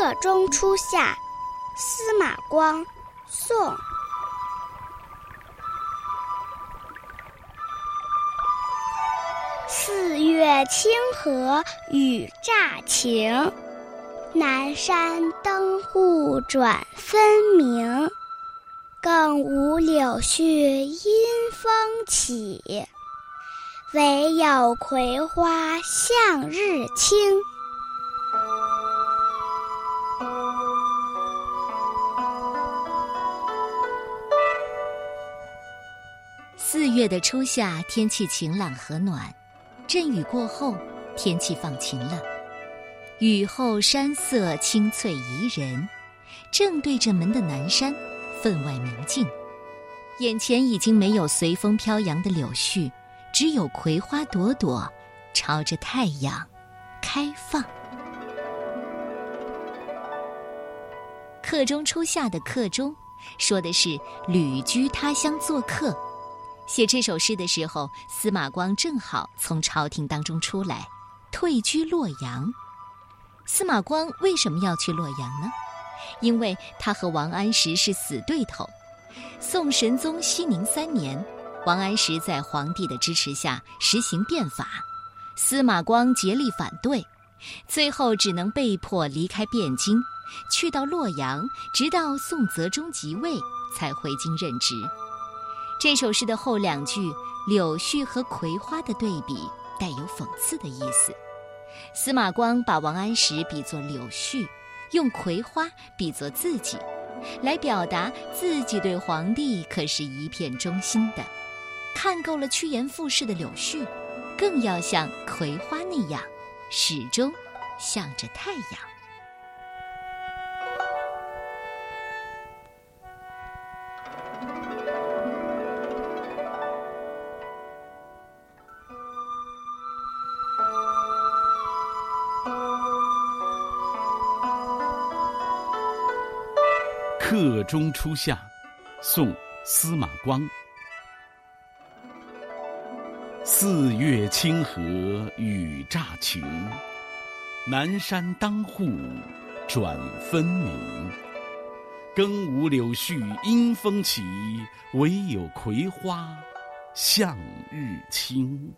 客中初夏，司马光，宋。四月清河雨乍晴，南山灯户转分明。更无柳絮因风起，惟有葵花向日倾。月的初夏，天气晴朗和暖。阵雨过后，天气放晴了。雨后山色青翠宜人，正对着门的南山，分外明净。眼前已经没有随风飘扬的柳絮，只有葵花朵朵，朝着太阳开放。客中初夏的客中，说的是旅居他乡做客。写这首诗的时候，司马光正好从朝廷当中出来，退居洛阳。司马光为什么要去洛阳呢？因为他和王安石是死对头。宋神宗熙宁三年，王安石在皇帝的支持下实行变法，司马光竭力反对，最后只能被迫离开汴京，去到洛阳，直到宋泽中即位才回京任职。这首诗的后两句柳絮和葵花的对比带有讽刺的意思。司马光把王安石比作柳絮，用葵花比作自己，来表达自己对皇帝可是一片忠心的。看够了趋炎附势的柳絮，更要像葵花那样，始终向着太阳。客中初夏，宋·司马光。四月清河雨乍晴，南山当户转分明。更无柳絮因风起，惟有葵花向日倾。